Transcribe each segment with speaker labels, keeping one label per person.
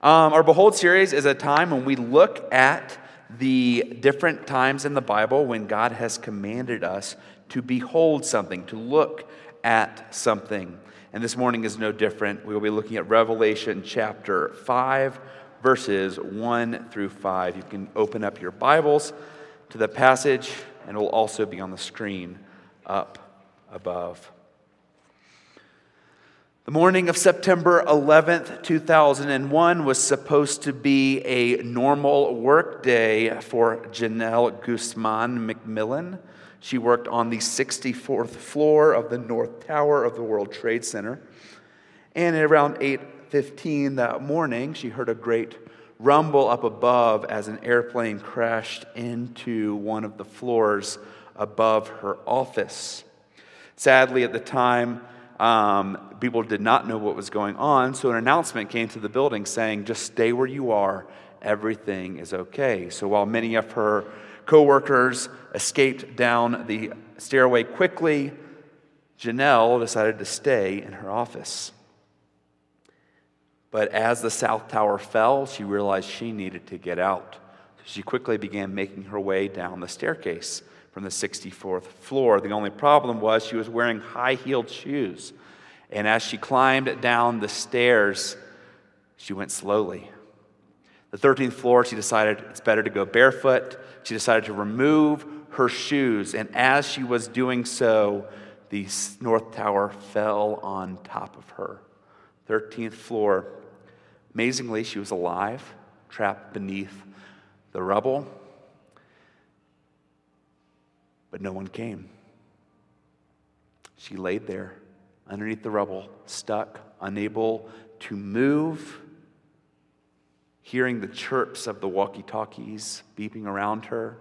Speaker 1: Um, our Behold series is a time when we look at the different times in the Bible when God has commanded us to behold something, to look at something. And this morning is no different. We will be looking at Revelation chapter 5, verses 1 through 5. You can open up your Bibles to the passage, and it will also be on the screen up above. The morning of September 11th, 2001 was supposed to be a normal work day for Genelle Guzman McMillan. She worked on the 64th floor of the North Tower of the World Trade Center. And at around 8:15 that morning, she heard a great rumble up above as an airplane crashed into one of the floors above her office. Sadly, at the time, um, people did not know what was going on, so an announcement came to the building saying, just stay where you are, everything is okay. So while many of her coworkers escaped down the stairway quickly, Genelle decided to stay in her office. But as the South Tower fell, she realized she needed to get out. She quickly began making her way down the staircase from the 64th floor. The only problem was she was wearing high heeled shoes. And as she climbed down the stairs, she went slowly. The 13th floor, she decided it's better to go barefoot. She decided to remove her shoes. And as she was doing so, the North Tower fell on top of her. 13th floor. Amazingly, she was alive, trapped beneath the rubble but no one came. She laid there underneath the rubble, stuck, unable to move, hearing the chirps of the walkie talkies beeping around her,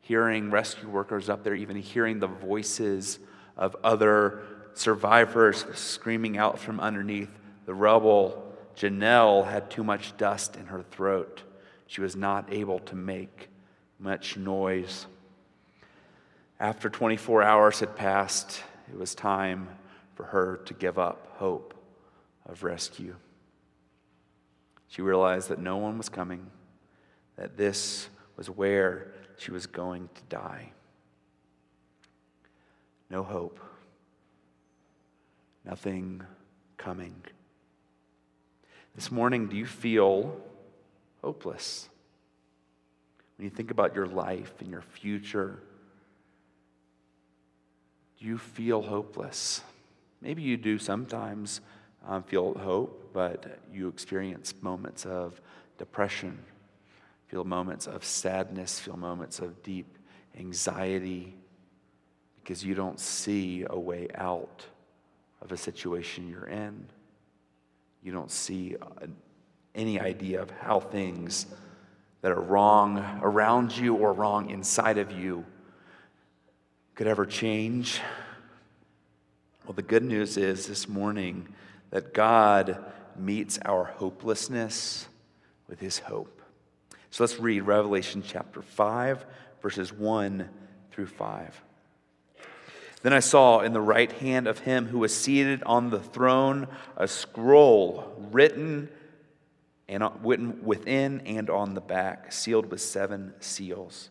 Speaker 1: hearing rescue workers up there, even hearing the voices of other survivors screaming out from underneath the rubble. Genelle had too much dust in her throat. She was not able to make much noise. After 24 hours had passed, it was time for her to give up hope of rescue. She realized that no one was coming, that this was where she was going to die. No hope, nothing coming. This morning, do you feel hopeless? When you think about your life and your future, you feel hopeless. Maybe you do sometimes um, feel hope, but you experience moments of depression, feel moments of sadness, feel moments of deep anxiety because you don't see a way out of a situation you're in. You don't see uh, any idea of how things that are wrong around you or wrong inside of you could ever change. Well, the good news is this morning that God meets our hopelessness with his hope. So let's read Revelation chapter 5, verses 1 through 5. Then I saw in the right hand of him who was seated on the throne a scroll written and within and on the back, sealed with seven seals.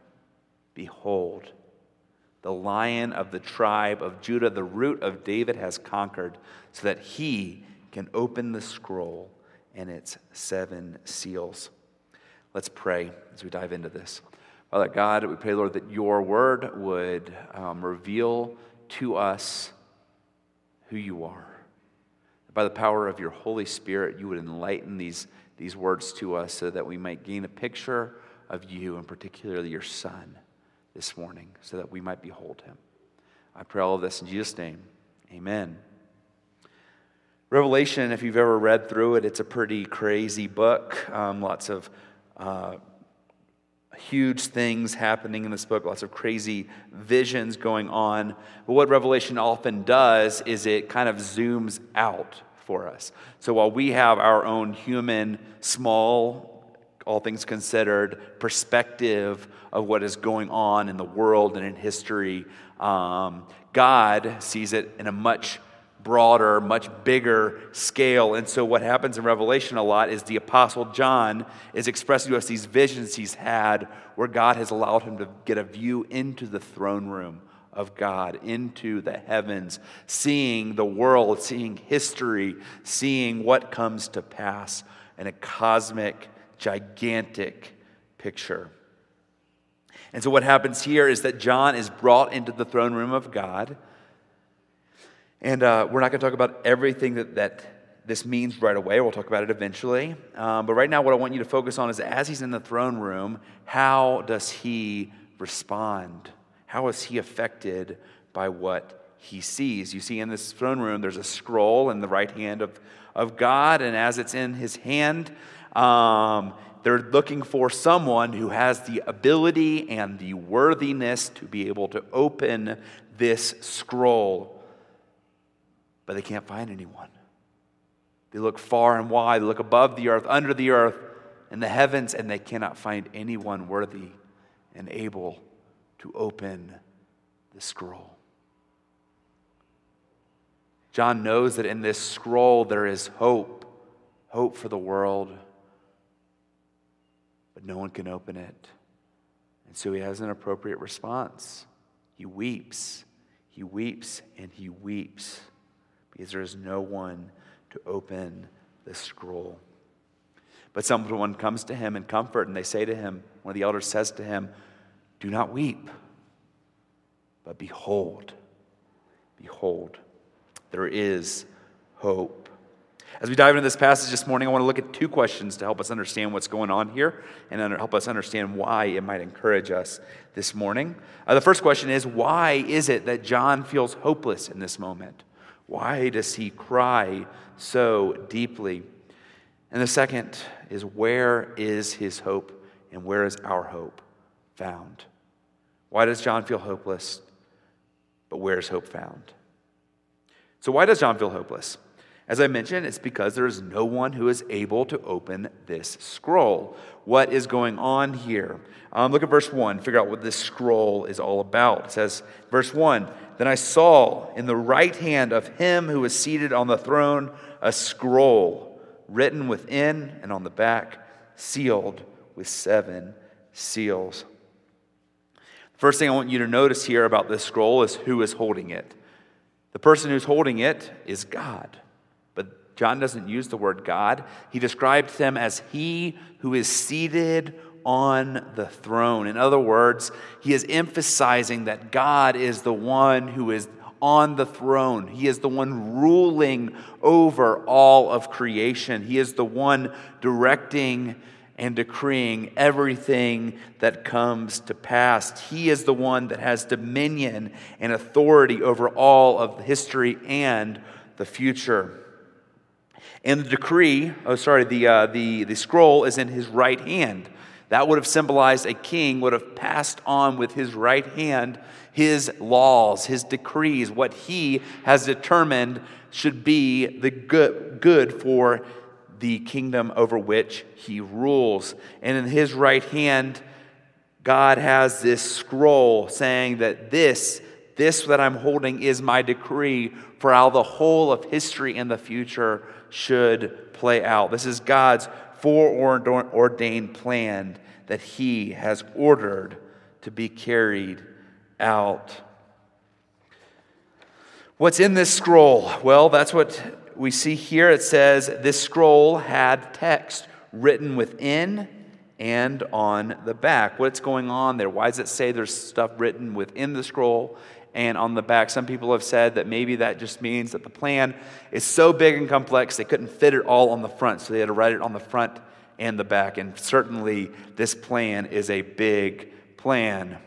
Speaker 1: Behold, The lion of the tribe of Judah, the root of David, has conquered, so that he can open the scroll and its seven seals. Let's pray as we dive into this. Father God, we pray, Lord, that your word would um, reveal to us who you are. By the power of your Holy Spirit, you would enlighten these, these words to us so that we might gain a picture of you, and particularly your Son, this morning, so that we might behold him. I pray all of this in Jesus' name. Amen. Revelation, if you've ever read through it, it's a pretty crazy book. Um, lots of uh, huge things happening in this book, lots of crazy visions going on. But what Revelation often does is it kind of zooms out for us. So while we have our own human, small, all things considered, perspective of what is going on in the world and in history, um, God sees it in a much broader, much bigger scale. And so, what happens in Revelation a lot is the Apostle John is expressing to us these visions he's had where God has allowed him to get a view into the throne room of God, into the heavens, seeing the world, seeing history, seeing what comes to pass in a cosmic, gigantic picture. And so, what happens here is that John is brought into the throne room of God. And uh, we're not going to talk about everything that, that this means right away. We'll talk about it eventually. Um, but right now, what I want you to focus on is as he's in the throne room, how does he respond? How is he affected by what he sees? You see, in this throne room, there's a scroll in the right hand of, of God, and as it's in his hand, um, they're looking for someone who has the ability and the worthiness to be able to open this scroll but they can't find anyone. They look far and wide, they look above the earth, under the earth, in the heavens, and they cannot find anyone worthy and able to open the scroll. John knows that in this scroll there is hope, hope for the world, but no one can open it. And so he has an appropriate response. He weeps, he weeps, and he weeps because there is no one to open the scroll. But someone comes to him in comfort, and they say to him, one of the elders says to him, Do not weep, but behold, behold, there is hope. As we dive into this passage this morning, I want to look at two questions to help us understand what's going on here and help us understand why it might encourage us this morning. Uh, the first question is why is it that John feels hopeless in this moment? Why does he cry so deeply? And the second is where is his hope and where is our hope found? Why does John feel hopeless? But where is hope found? So, why does John feel hopeless? As I mentioned, it's because there is no one who is able to open this scroll. What is going on here? Um, look at verse 1, figure out what this scroll is all about. It says, verse 1 Then I saw in the right hand of him who was seated on the throne a scroll written within and on the back, sealed with seven seals. First thing I want you to notice here about this scroll is who is holding it. The person who's holding it is God. John doesn't use the word God. He describes him as he who is seated on the throne. In other words, he is emphasizing that God is the one who is on the throne. He is the one ruling over all of creation. He is the one directing and decreeing everything that comes to pass. He is the one that has dominion and authority over all of history and the future. And the decree, oh, sorry, the, uh, the, the scroll is in his right hand. That would have symbolized a king would have passed on with his right hand his laws, his decrees, what he has determined should be the good, good for the kingdom over which he rules. And in his right hand, God has this scroll saying that this, this that I'm holding is my decree for how the whole of history and the future should play out. This is God's foreordained plan that He has ordered to be carried out. What's in this scroll? Well, that's what we see here. It says this scroll had text written within and on the back. What's going on there? Why does it say there's stuff written within the scroll and on the back? Some people have said that maybe that just means that the plan is so big and complex they couldn't fit it all on the front, so they had to write it on the front and the back. And certainly, this plan is a big plan.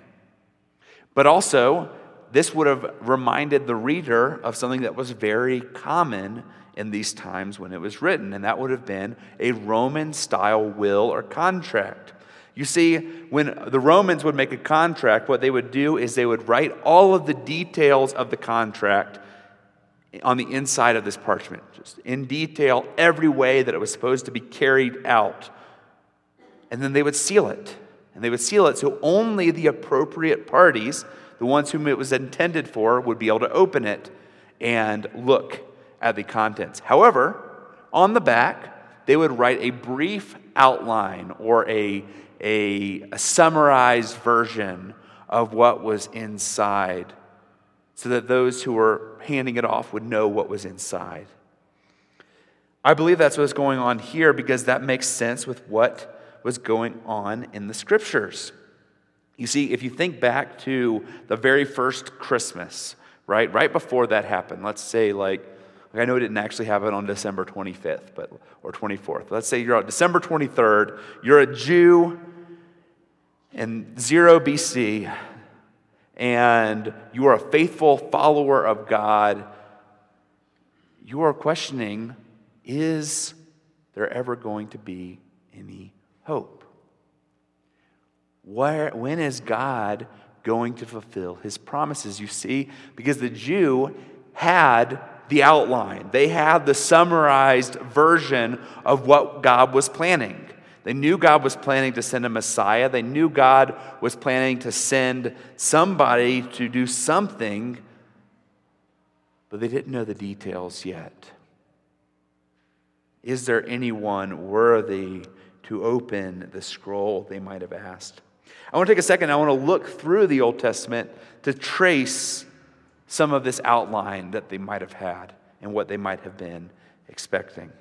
Speaker 1: But also, this would have reminded the reader of something that was very common in these times when it was written, and that would have been a Roman style will or contract. You see, when the Romans would make a contract, what they would do is they would write all of the details of the contract on the inside of this parchment, just in detail, every way that it was supposed to be carried out. And then they would seal it. And they would seal it so only the appropriate parties the ones whom it was intended for would be able to open it and look at the contents. However, on the back, they would write a brief outline or a, a, a summarized version of what was inside so that those who were handing it off would know what was inside. I believe that's what's going on here because that makes sense with what was going on in the scriptures. You see, if you think back to the very first Christmas, right, right before that happened, let's say like, I know it didn't actually happen on December 25th, but or 24th. Let's say you're on December 23rd, you're a Jew in 0 BC, and you are a faithful follower of God. You are questioning, is there ever going to be any hope? Where, when is God going to fulfill his promises? You see, because the Jew had the outline, they had the summarized version of what God was planning. They knew God was planning to send a Messiah. They knew God was planning to send somebody to do something, but they didn't know the details yet. Is there anyone worthy to open the scroll? They might have asked. I want to take a second. I want to look through the Old Testament to trace some of this outline that they might have had and what they might have been expecting.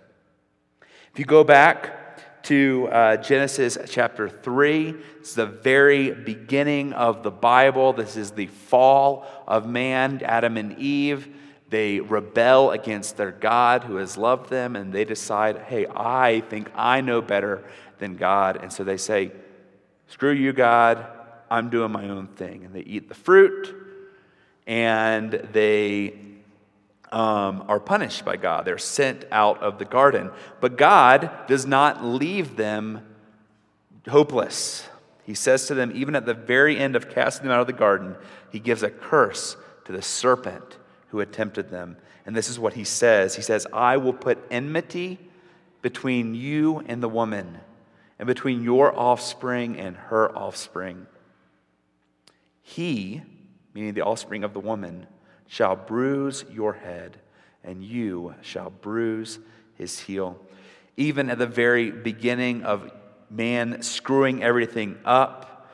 Speaker 1: If you go back to uh, Genesis chapter 3, it's the very beginning of the Bible. This is the fall of man, Adam and Eve. They rebel against their God who has loved them, and they decide, hey, I think I know better than God. And so they say, Screw you, God. I'm doing my own thing. And they eat the fruit and they um, are punished by God. They're sent out of the garden. But God does not leave them hopeless. He says to them, even at the very end of casting them out of the garden, He gives a curse to the serpent who had tempted them. And this is what He says He says, I will put enmity between you and the woman and between your offspring and her offspring. He, meaning the offspring of the woman, shall bruise your head, and you shall bruise his heel. Even at the very beginning of man screwing everything up,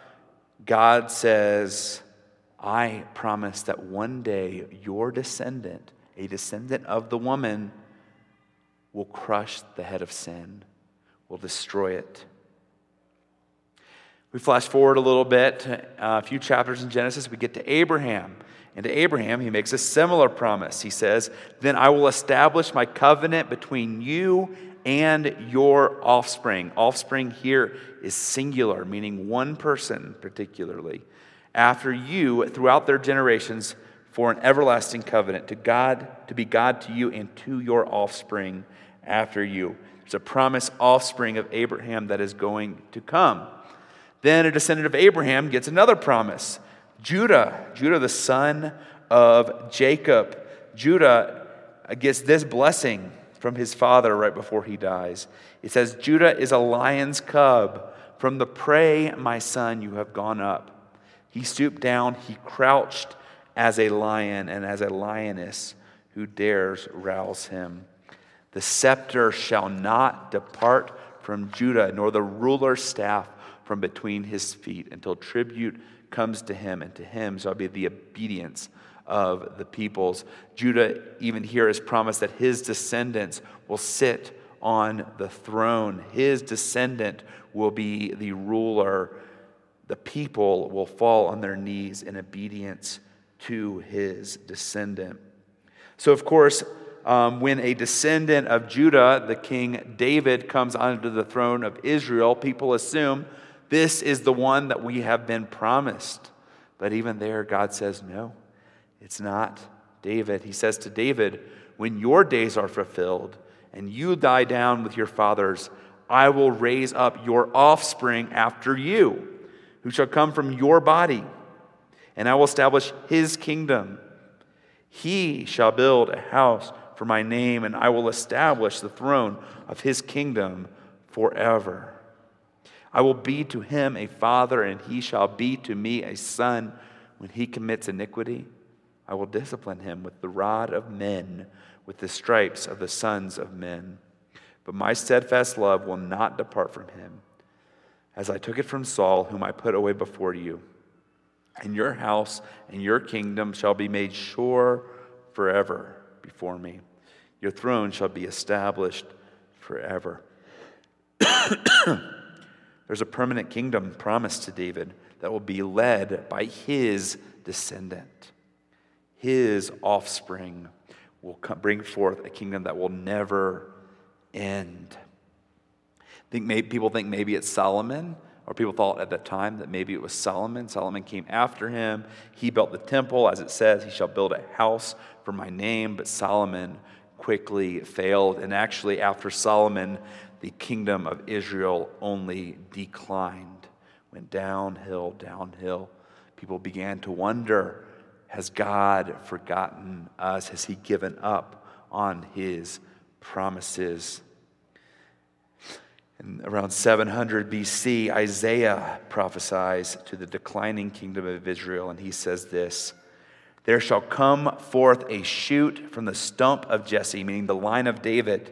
Speaker 1: God says, I promise that one day your descendant, a descendant of the woman, will crush the head of sin, will destroy it. We flash forward a little bit, uh, a few chapters in Genesis, we get to Abraham. And to Abraham, he makes a similar promise. He says, Then I will establish my covenant between you and your offspring. Offspring here is singular, meaning one person particularly. After you, throughout their generations, for an everlasting covenant to God, to be God to you and to your offspring after you. There's a promise offspring of Abraham that is going to come. Then a descendant of Abraham gets another promise Judah, Judah, the son of Jacob. Judah gets this blessing from his father right before he dies. It says, Judah is a lion's cub. From the prey, my son, you have gone up. He stooped down, he crouched as a lion and as a lioness who dares rouse him. The scepter shall not depart from Judah, nor the ruler's staff from between his feet until tribute comes to him, and to him shall be the obedience of the peoples. Judah, even here, is promised that his descendants will sit on the throne. His descendant will be the ruler. The people will fall on their knees in obedience to his descendant. So, of course, um, when a descendant of Judah, the king David, comes onto the throne of Israel, people assume this is the one that we have been promised. But even there, God says, no. It's not David. He says to David, When your days are fulfilled and you die down with your fathers, I will raise up your offspring after you, who shall come from your body, and I will establish his kingdom. He shall build a house for my name, and I will establish the throne of his kingdom forever. I will be to him a father, and he shall be to me a son when he commits iniquity. I will discipline him with the rod of men, with the stripes of the sons of men. But my steadfast love will not depart from him, as I took it from Saul, whom I put away before you. And your house and your kingdom shall be made sure forever before me. Your throne shall be established forever. There's a permanent kingdom promised to David that will be led by his descendant his offspring will come, bring forth a kingdom that will never end. Think maybe, people think maybe it's Solomon, or people thought at that time that maybe it was Solomon. Solomon came after him. He built the temple, as it says, he shall build a house for my name. But Solomon quickly failed. And actually, after Solomon, the kingdom of Israel only declined, went downhill, downhill. People began to wonder has God forgotten us? Has He given up on His promises? And around 700 BC, Isaiah prophesies to the declining kingdom of Israel, and he says this There shall come forth a shoot from the stump of Jesse, meaning the line of David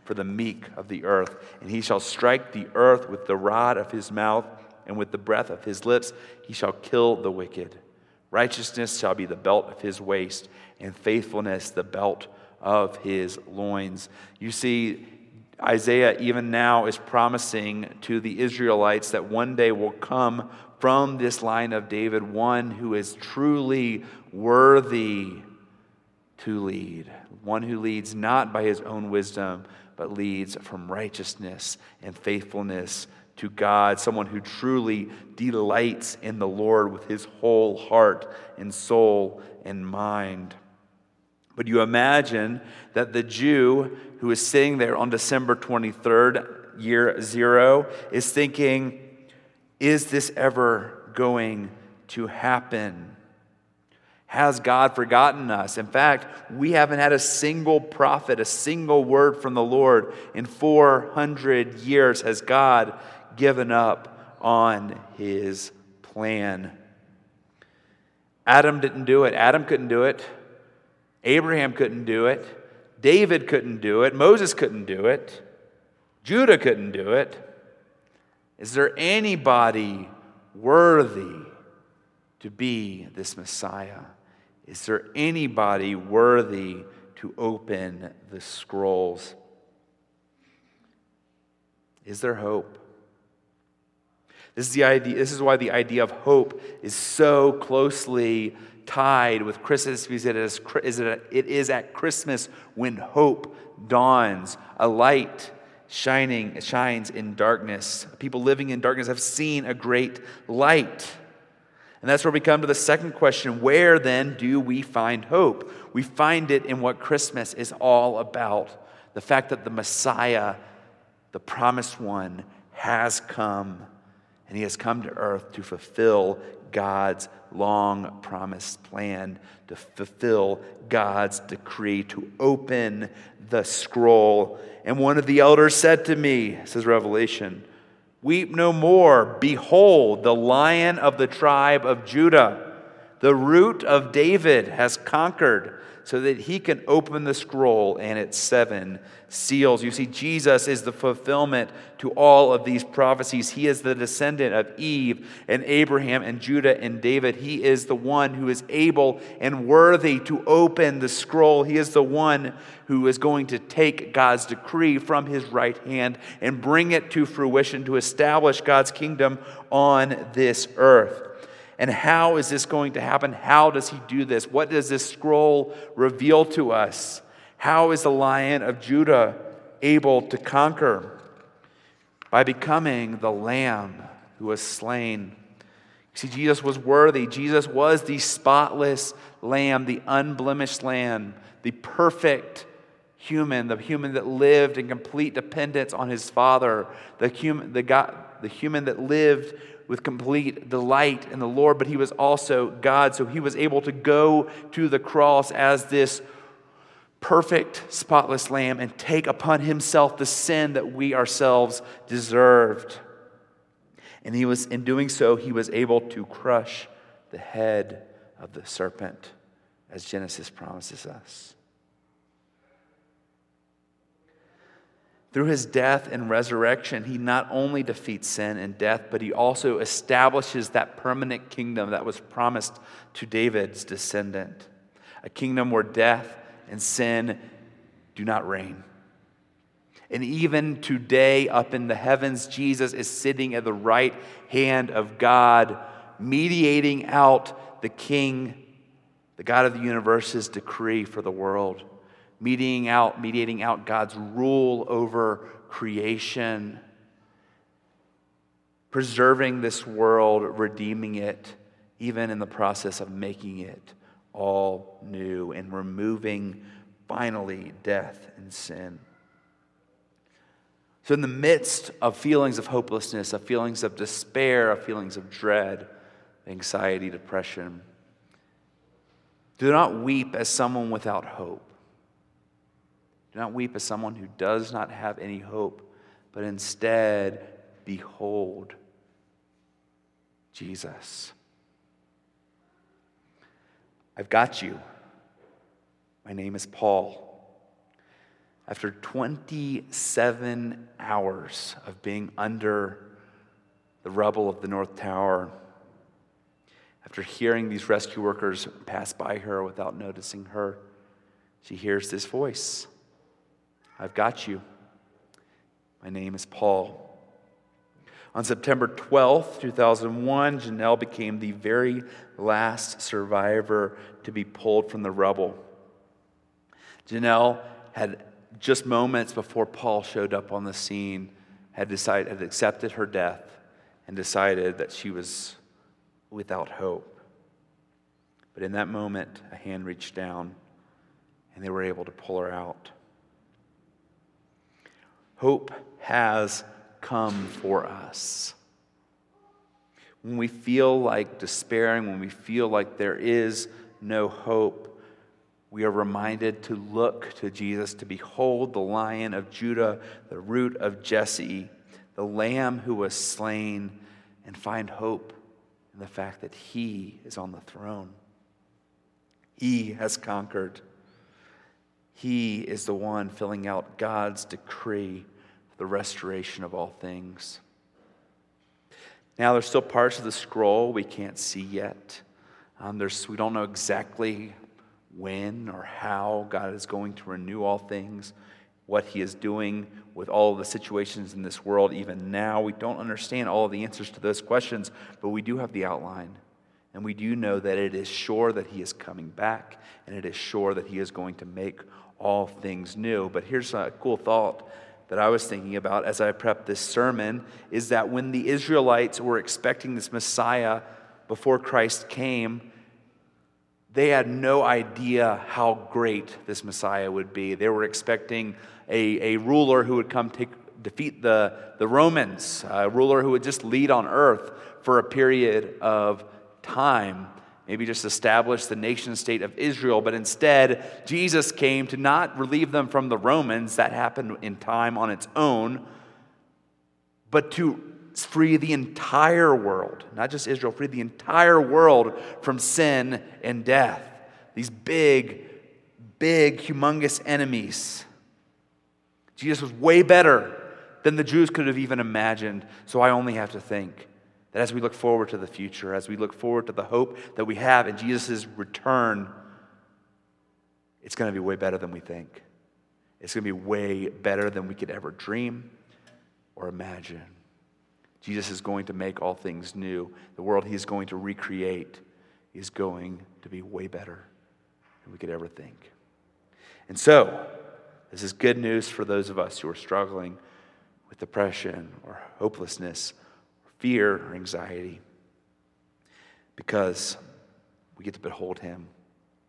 Speaker 1: for the meek of the earth. And he shall strike the earth with the rod of his mouth, and with the breath of his lips he shall kill the wicked. Righteousness shall be the belt of his waist, and faithfulness the belt of his loins. You see, Isaiah even now is promising to the Israelites that one day will come from this line of David one who is truly worthy to lead, one who leads not by his own wisdom, but leads from righteousness and faithfulness to God, someone who truly delights in the Lord with his whole heart and soul and mind. But you imagine that the Jew who is sitting there on December 23rd, year zero, is thinking, is this ever going to happen? Has God forgotten us? In fact, we haven't had a single prophet, a single word from the Lord in 400 years. Has God given up on his plan? Adam didn't do it. Adam couldn't do it. Abraham couldn't do it. David couldn't do it. Moses couldn't do it. Judah couldn't do it. Is there anybody worthy to be this Messiah? Is there anybody worthy to open the scrolls? Is there hope? This is, the idea, this is why the idea of hope is so closely tied with Christmas because it is, it is at Christmas when hope dawns. A light shining shines in darkness. People living in darkness have seen a great light. And that's where we come to the second question where then do we find hope? We find it in what Christmas is all about the fact that the Messiah, the promised one, has come. and he has come to earth to fulfill God's long promised plan, to fulfill God's decree, to open the scroll. And one of the elders said to me, says Revelation, Weep no more. Behold, the lion of the tribe of Judah, the root of David, has conquered so that he can open the scroll and its seven seals. You see, Jesus is the fulfillment to all of these prophecies. He is the descendant of Eve and Abraham and Judah and David. He is the one who is able and worthy to open the scroll. He is the one who is going to take God's decree from his right hand and bring it to fruition to establish God's kingdom on this earth. And how is this going to happen? How does he do this? What does this scroll reveal to us? How is the lion of Judah able to conquer? By becoming the lamb who was slain. See, Jesus was worthy. Jesus was the spotless lamb, the unblemished lamb, the perfect human, the human that lived in complete dependence on his Father, the human, the, God, the human that lived with complete delight in the Lord, but he was also God. So he was able to go to the cross as this perfect, spotless lamb and take upon himself the sin that we ourselves deserved. And he was, in doing so, he was able to crush the head of the serpent, as Genesis promises us. Through his death and resurrection, he not only defeats sin and death, but he also establishes that permanent kingdom that was promised to David's descendant a kingdom where death and sin do not reign. And even today, up in the heavens, Jesus is sitting at the right hand of God, mediating out the King, the God of the universe's decree for the world mediating out, mediating out God's rule over creation, preserving this world, redeeming it, even in the process of making it all new and removing finally death and sin. So, in the midst of feelings of hopelessness, of feelings of despair, of feelings of dread, anxiety, depression, do not weep as someone without hope. Do not weep as someone who does not have any hope, but instead behold Jesus. I've got you. My name is Paul. After 27 hours of being under the rubble of the North Tower, after hearing these rescue workers pass by her without noticing her, she hears this voice I've got you. My name is Paul. On September 12th, 2001, Genelle became the very last survivor to be pulled from the rubble. Genelle had just moments before Paul showed up on the scene, had decided, had accepted her death and decided that she was without hope. But in that moment, a hand reached down and they were able to pull her out. Hope has come for us. When we feel like despairing, when we feel like there is no hope, we are reminded to look to Jesus, to behold the lion of Judah, the root of Jesse, the lamb who was slain, and find hope in the fact that he is on the throne. He has conquered. He is the one filling out God's decree the restoration of all things. Now, there's still parts of the scroll we can't see yet. Um, there's, we don't know exactly when or how God is going to renew all things, what He is doing with all of the situations in this world, even now. We don't understand all of the answers to those questions, but we do have the outline. And we do know that it is sure that He is coming back, and it is sure that He is going to make all things new. But here's a cool thought that I was thinking about as I prepped this sermon is that when the Israelites were expecting this Messiah before Christ came, they had no idea how great this Messiah would be. They were expecting a, a ruler who would come take defeat the, the Romans, a ruler who would just lead on earth for a period of time, maybe just establish the nation state of Israel. But instead, Jesus came to not relieve them from the Romans, that happened in time on its own, but to free the entire world, not just Israel, free the entire world from sin and death. These big, big, humongous enemies. Jesus was way better than the Jews could have even imagined. So I only have to think that as we look forward to the future, as we look forward to the hope that we have in Jesus' return, it's going to be way better than we think. It's going to be way better than we could ever dream or imagine. Jesus is going to make all things new. The world he is going to recreate is going to be way better than we could ever think. And so, this is good news for those of us who are struggling with depression or hopelessness, fear or anxiety, because we get to behold Him.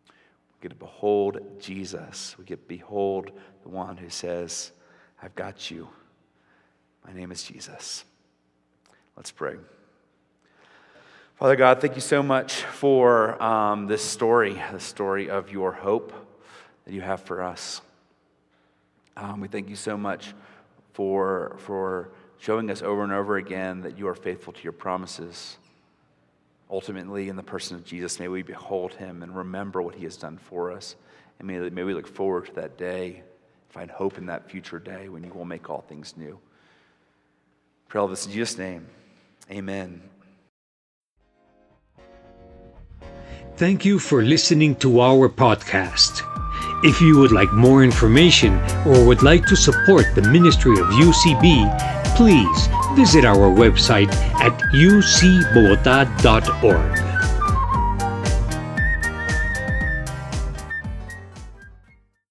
Speaker 1: We get to behold Jesus. We get to behold the one who says, I've got you. My name is Jesus. Let's pray. Father God, thank you so much for um, this story, the story of your hope that you have for us. Um, we thank you so much for, for showing us over and over again that you are faithful to your promises. Ultimately, in the person of Jesus, may we behold him and remember what he has done for us. And may, may we look forward to that day, find hope in that future day when you will make all things new. Pray all this in Jesus' name. Amen.
Speaker 2: Thank you for listening to our podcast. If you would like more information or would like to support the ministry of UCB, please visit our website at ucbogota.org.